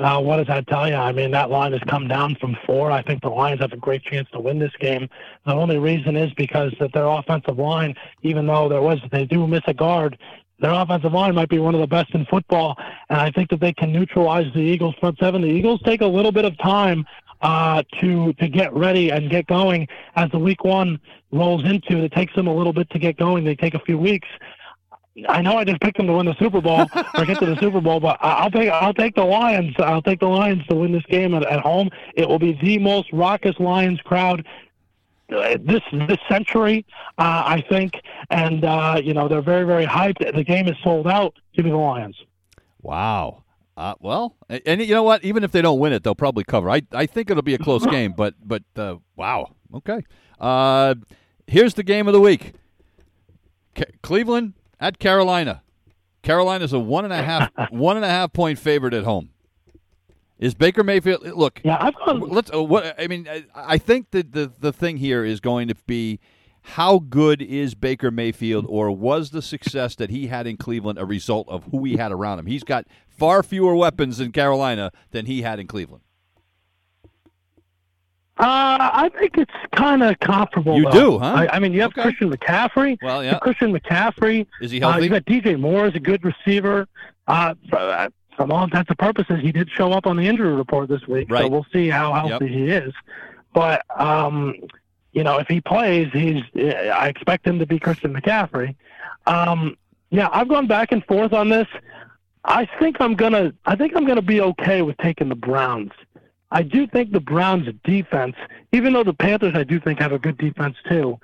Uh, what does that tell you? I mean, that line has come down from four. I think the Lions have a great chance to win this game. The only reason is because that their offensive line, even though there was they do miss a guard, their offensive line might be one of the best in football, and I think that they can neutralize the Eagles front seven. The Eagles take a little bit of time uh, to to get ready and get going as the week one rolls into. It takes them a little bit to get going. They take a few weeks. I know I just picked them to win the Super Bowl or get to the Super Bowl, but I- I'll take I'll take the Lions. I'll take the Lions to win this game at, at home. It will be the most raucous Lions crowd uh, this this century, uh, I think. And uh, you know they're very very hyped. The game is sold out. Give me the Lions. Wow. Uh, well, and you know what? Even if they don't win it, they'll probably cover. I I think it'll be a close game, but but uh, wow. Okay. Uh, here's the game of the week: Cleveland at Carolina. Carolina's a one and a half one and a half point favorite at home. Is Baker Mayfield? Look, yeah, I've gone. Let's. Uh, what I mean, I, I think that the the thing here is going to be how good is Baker Mayfield, or was the success that he had in Cleveland a result of who he had around him? He's got far fewer weapons in Carolina than he had in Cleveland. Uh, I think it's kind of comparable. You though. do, huh? I, I mean, you have Okay. Christian McCaffrey. Well, yeah. Christian McCaffrey. Is he Uh, healthy? you got DJ Moore as a good receiver. Uh, for, from all intents and purposes, he did show up on the injury report this week, right. so we'll see how healthy he is. But um, you know, if he plays, he's. I expect him to be Christian McCaffrey. Um, yeah, I've gone back and forth on this. I think I'm gonna. I think I'm gonna be okay with taking the Browns. I do think the Browns' defense, even though the Panthers, I do think have a good defense too.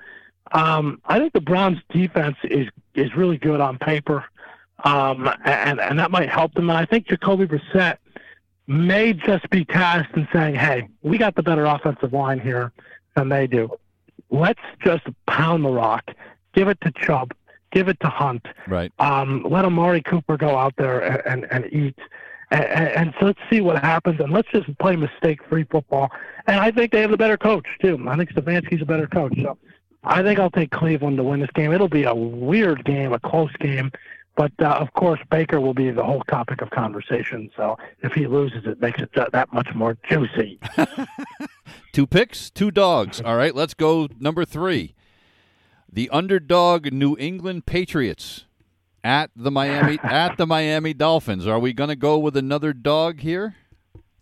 Um, I think the Browns' defense is is really good on paper, um, and and that might help them. And I think Jacoby Brissett may just be tasked in saying, "Hey, we got the better offensive line here than they do. Let's just pound the rock, give it to Chubb, give it to Hunt, right. um, let Amari Cooper go out there and, and, and eat. And, and, so let's see what happens, and let's just play mistake-free football. And I think they have the better coach too. I think Stefanski's a better coach. So I think I'll take Cleveland to win this game. It'll be a weird game, a close game, but uh, of course Baker will be the whole topic of conversation. So if he loses, it makes it that much more juicy. Two picks, two dogs. All right, let's go number three. The underdog New England Patriots at the Miami at the Miami Dolphins. Are we going to go with another dog here?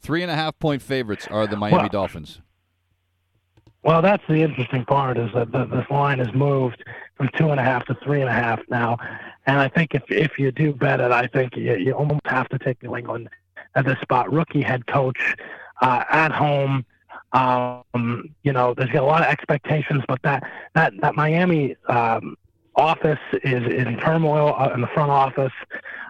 Three and a half point favorites are the Miami Well- Dolphins. Well, that's the interesting part is that the, this line has moved from two and a half to three and a half now, and I think if if you do bet it, I think you, you almost have to take New England at this spot. Rookie head coach uh, at home. Um, you know, there's got a lot of expectations, but that that that Miami um, office is, is in turmoil uh, in the front office.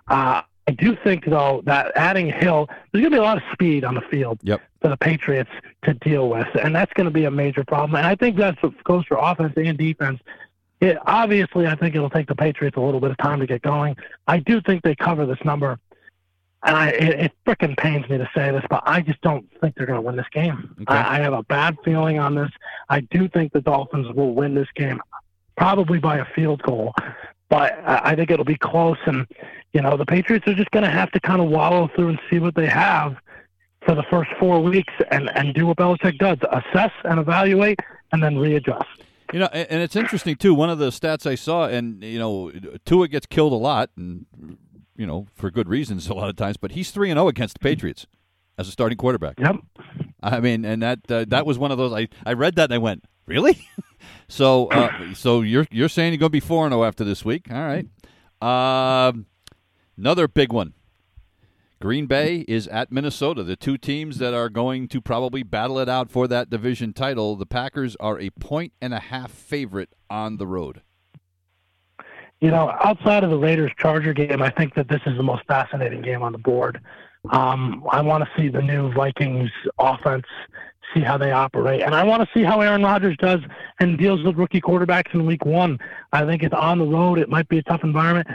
Uh, I do think though that adding Hill, there's going to be a lot of speed on the field Yep. for the Patriots to deal with, and that's going to be a major problem. And I think that's what goes for offense and defense. It, obviously, I think it'll take the Patriots a little bit of time to get going. I do think they cover this number, and I, it, it frickin' pains me to say this, but I just don't think they're going to win this game. Okay. I, I have a bad feeling on this. I do think the Dolphins will win this game, probably by a field goal, but I, think it'll be close. And you know, the Patriots are just going to have to kind of wallow through and see what they have for the first four weeks and, and do what Belichick does assess and evaluate and then readjust. You know, and and it's interesting too. One of the stats I saw, and you know, Tua gets killed a lot, and you know, for good reasons a lot of times. But he's three and zero against the Patriots as a starting quarterback. Yep. I mean, and that uh, that was one of those. I, I read that and I went, really? so uh, so you're you're saying you're going to be four and zero after this week? All right. Um, another big one. Green Bay is at Minnesota. The two teams that are going to probably battle it out for that division title. The Packers are a point and a half favorite on the road. You know, outside of the Raiders Charger game, I think that this is the most fascinating game on the board. Um, I want to see the new Vikings offense, see how they operate, and I want to see how Aaron Rodgers does and deals with rookie quarterbacks in Week One. I think it's on the road; it might be a tough environment.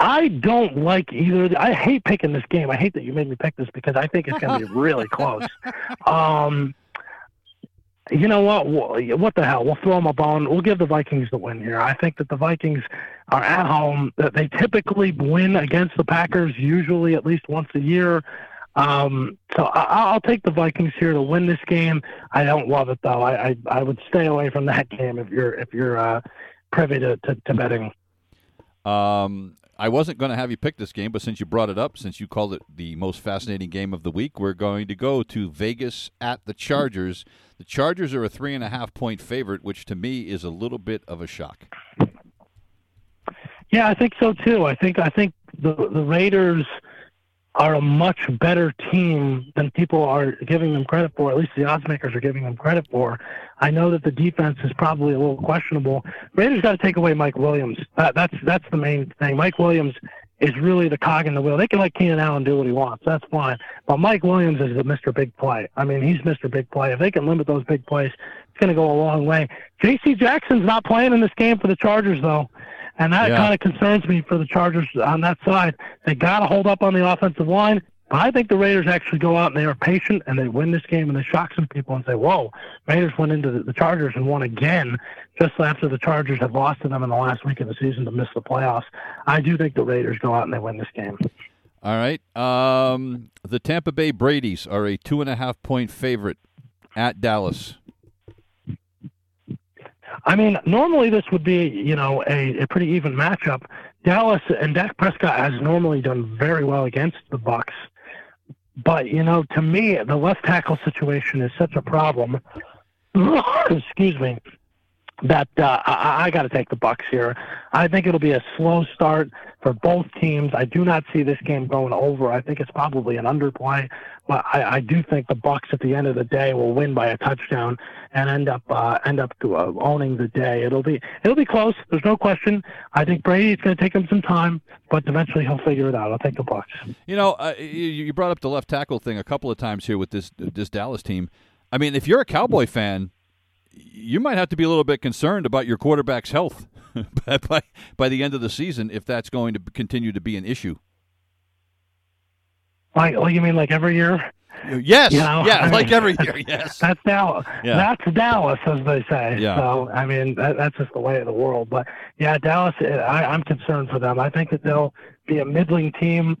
I don't like either. I hate picking this game. I hate that you made me pick this because I think it's going to be really close. Um, you know what? What the hell? We'll throw them a bone. We'll give the Vikings the win here. I think that the Vikings are at home. That they typically win against the Packers, usually at least once a year. Um, so I, I'll take the Vikings here to win this game. I don't love it though. I I, I would stay away from that game if you're if you're uh, privy to, to, to betting. Um, I wasn't going to have you pick this game, but since you brought it up, since you called it the most fascinating game of the week, we're going to go to Vegas at the Chargers. The Chargers are a three and a half point favorite, which to me is a little bit of a shock. Yeah, I think so too. I think I think the the Raiders are a much better team than people are giving them credit for. At least the odds makers are giving them credit for. I know that the defense is probably a little questionable. Raiders got to take away Mike Williams. That, that's that's the main thing. Mike Williams is really the cog in the wheel. They can let Keenan Allen do what he wants. That's fine. But Mike Williams is the Mr. Big Play. I mean, he's Mr. Big Play. If they can limit those big plays, it's going to go a long way. J.C. Jackson's not playing in this game for the Chargers, though. And that Yeah. kind of concerns me for the Chargers on that side. They got to hold up on the offensive line. But I think the Raiders actually go out and they are patient and they win this game and they shock some people and say, whoa, Raiders went into the, the Chargers and won again just after the Chargers had lost to them in the last week of the season to miss the playoffs. I do think the Raiders go out and they win this game. All right. Um, the Tampa Bay Brady's are a two and a half point favorite at Dallas. I mean, normally this would be, you know, a, a pretty even matchup. Dallas and Dak Prescott has normally done very well against the Bucs, but you know, to me, the left tackle situation is such a problem. Excuse me. That uh, I, I got to take the Bucs here. I think it'll be a slow start for both teams. I do not see this game going over. I think it's probably an underplay, but I, I do think the Bucs at the end of the day will win by a touchdown and end up uh, end up to, uh, owning the day. It'll be it'll be close. There's no question. I think Brady's going to take him some time, but eventually he'll figure it out. I'll take the Bucs. You know, uh, you, you brought up the left tackle thing a couple of times here with this this Dallas team. I mean, if you're a Cowboy fan, you might have to be a little bit concerned about your quarterback's health by by the end of the season if that's going to continue to be an issue. Like, oh, you mean like every year? Yes, You know, yeah, I like mean, every year. Yes, That's Dallas. Yeah. That's Dallas, as they say. Yeah. So I mean, that, that's just the way of the world. But yeah, Dallas. uh, I, I'm concerned for them. I think that they'll be a middling team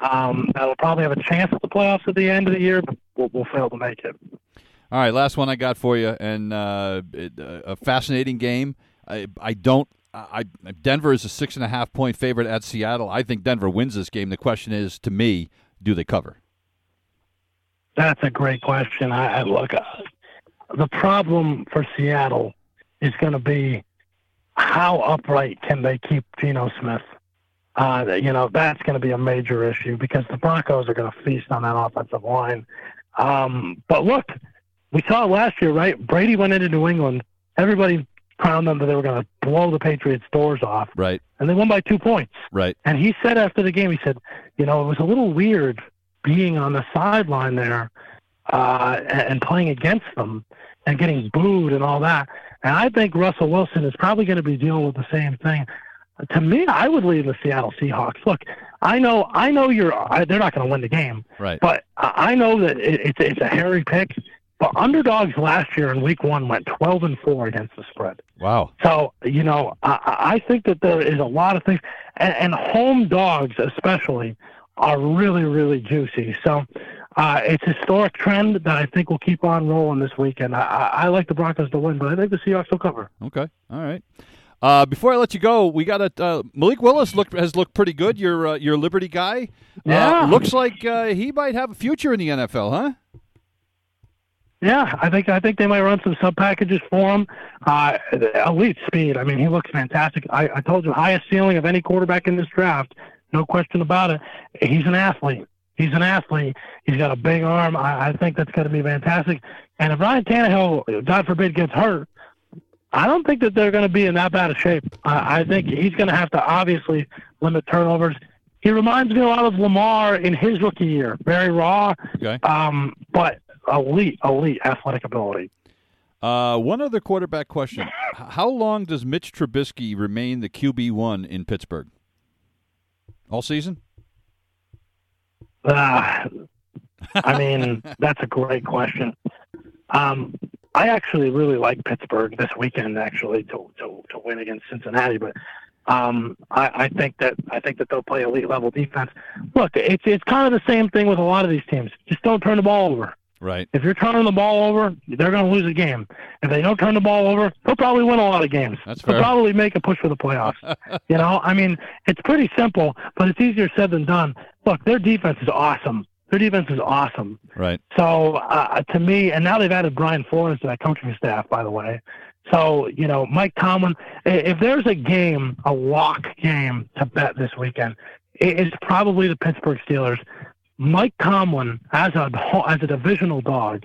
um, that'll probably have a chance at the playoffs at the end of the year, but will, will fail to make it. All right, last one I got for you, and uh, it, uh, a fascinating game. I, I don't. I Denver is a six and a half point favorite at Seattle. I think Denver wins this game. The question is, to me, do they cover? That's a great question. I, I look. Uh, the problem for Seattle is going to be how upright can they keep Geno Smith. Uh, you know that's going to be a major issue because the Broncos are going to feast on that offensive line. Um, but look, we saw it last year, right? Brady went into New England. Everybody crowned them that they were going to blow the Patriots' doors off, Right, and they won by two points. right. And he said after the game, he said, you know, it was a little weird being on the sideline there uh, and, playing against them and getting booed and all that. And I think Russell Wilson is probably going to be dealing with the same thing. To me, I would leave the Seattle Seahawks. Look, I know, I know you're. I, they're not going to win the game, Right. but I I know that it, it's it's a hairy pick. Underdogs last year in Week One went 12 and four against the spread. Wow. So, you know, I, I think that there is a lot of things, and, and home dogs especially are really, really juicy. So uh, it's a historic trend that I think will keep on rolling this weekend. I, I, I like the Broncos to win, but I think the Seahawks will cover. Okay. All right. Uh, before I let you go, we got a uh, Malik Willis looked has looked pretty good. Your uh, your Liberty guy. Yeah. Uh, looks like uh, he might have a future in the NFL, huh? Yeah, I think I think they might run some sub packages for him. Uh, elite speed. I mean, he looks fantastic. I, I told you, highest ceiling of any quarterback in this draft. No question about it. He's an athlete. He's an athlete. He's got a big arm. I, I think that's going to be fantastic. And if Ryan Tannehill, God forbid, gets hurt, I don't think that they're going to be in that bad of shape. I, I think he's going to have to obviously limit turnovers. He reminds me a lot of Lamar in his rookie year. Very raw, Okay. um, but elite, elite athletic ability. Uh, one other quarterback question: How long does Mitch Trubisky remain the QB one in Pittsburgh? All season? Uh, I mean, that's a great question. Um, I actually really like Pittsburgh this weekend, actually, to to, to win against Cincinnati. But um, I, I think that I think that they'll play elite level defense. Look, it's it's kind of the same thing with a lot of these teams. Just don't turn the ball over. Right. If you're turning the ball over, they're going to lose a game. If they don't turn the ball over, they'll probably win a lot of games. That's fair. They'll probably make a push for the playoffs. you know, I mean, it's pretty simple, but it's easier said than done. Look, their defense is awesome. Their defense is awesome. Right. So uh, to me, and now they've added Brian Flores to that coaching staff, by the way. So you know, Mike Tomlin. If there's a game, a lock game to bet this weekend, it's probably the Pittsburgh Steelers. Mike Tomlin, as a as a divisional dog,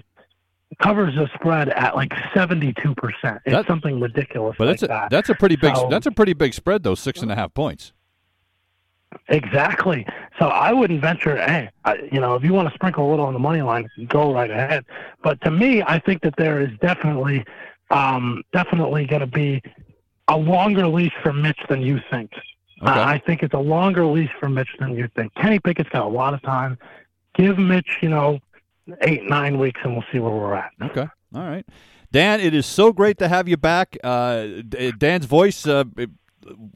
covers the spread at like seventy two percent. It's That- something ridiculous But like that's a that. that's a pretty big So- that's a pretty big spread though, six and a half points. Exactly. So I wouldn't venture. Hey, I, you know, if you want to sprinkle a little on the money line, go right ahead. But to me, I think that there is definitely, um, definitely going to be a longer leash for Mitch than you think. Okay. Uh, I think it's a longer leash for Mitch than you think. Kenny Pickett's got a lot of time. Give Mitch, you know, eight nine weeks, and we'll see where we're at. Okay. All right. Dan, it is so great to have you back. Uh, Dan's voice, uh,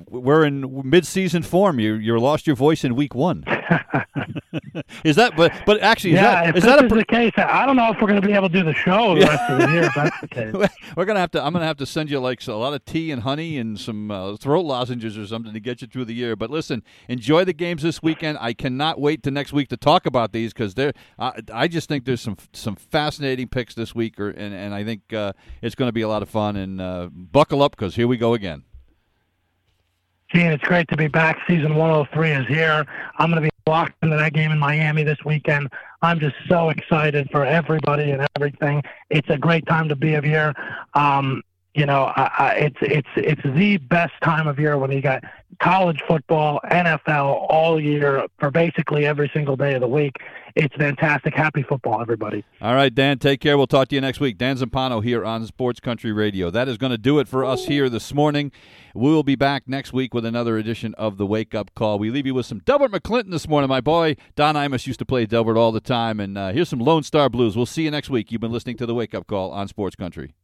we're in mid-season form. You you lost your voice in week one. is that? But but actually, is yeah. that, if is that a, is the case, I don't know if we're going to be able to do the show the rest of the year. If that's the case. We're gonna have to. I'm gonna have to send you like a lot of tea and honey and some uh, throat lozenges or something to get you through the year. But listen, enjoy the games this weekend. I cannot wait to next week to talk about these because they're. I I just think there's some some fascinating picks this week, or, and and I think uh, it's going to be a lot of fun. And uh, buckle up because here we go again. Gene, it's great to be back. Season 103 is here. I'm going to be locked into that game in Miami this weekend. I'm just so excited for everybody and everything. It's a great time to be here. Um, you know, I, I, it's it's it's the best time of year when you got college football, NFL all year for basically every single day of the week. It's fantastic. Happy football, everybody. All right, Dan, take care. We'll talk to you next week. Dan Zampano here on Sports Country Radio. That is going to do it for us here this morning. We will be back next week with another edition of the Wake Up Call. We leave you with some Delbert McClinton this morning. My boy Don Imus used to play Delbert all the time, and uh, here's some Lone Star Blues. We'll see you next week. You've been listening to the Wake Up Call on Sports Country.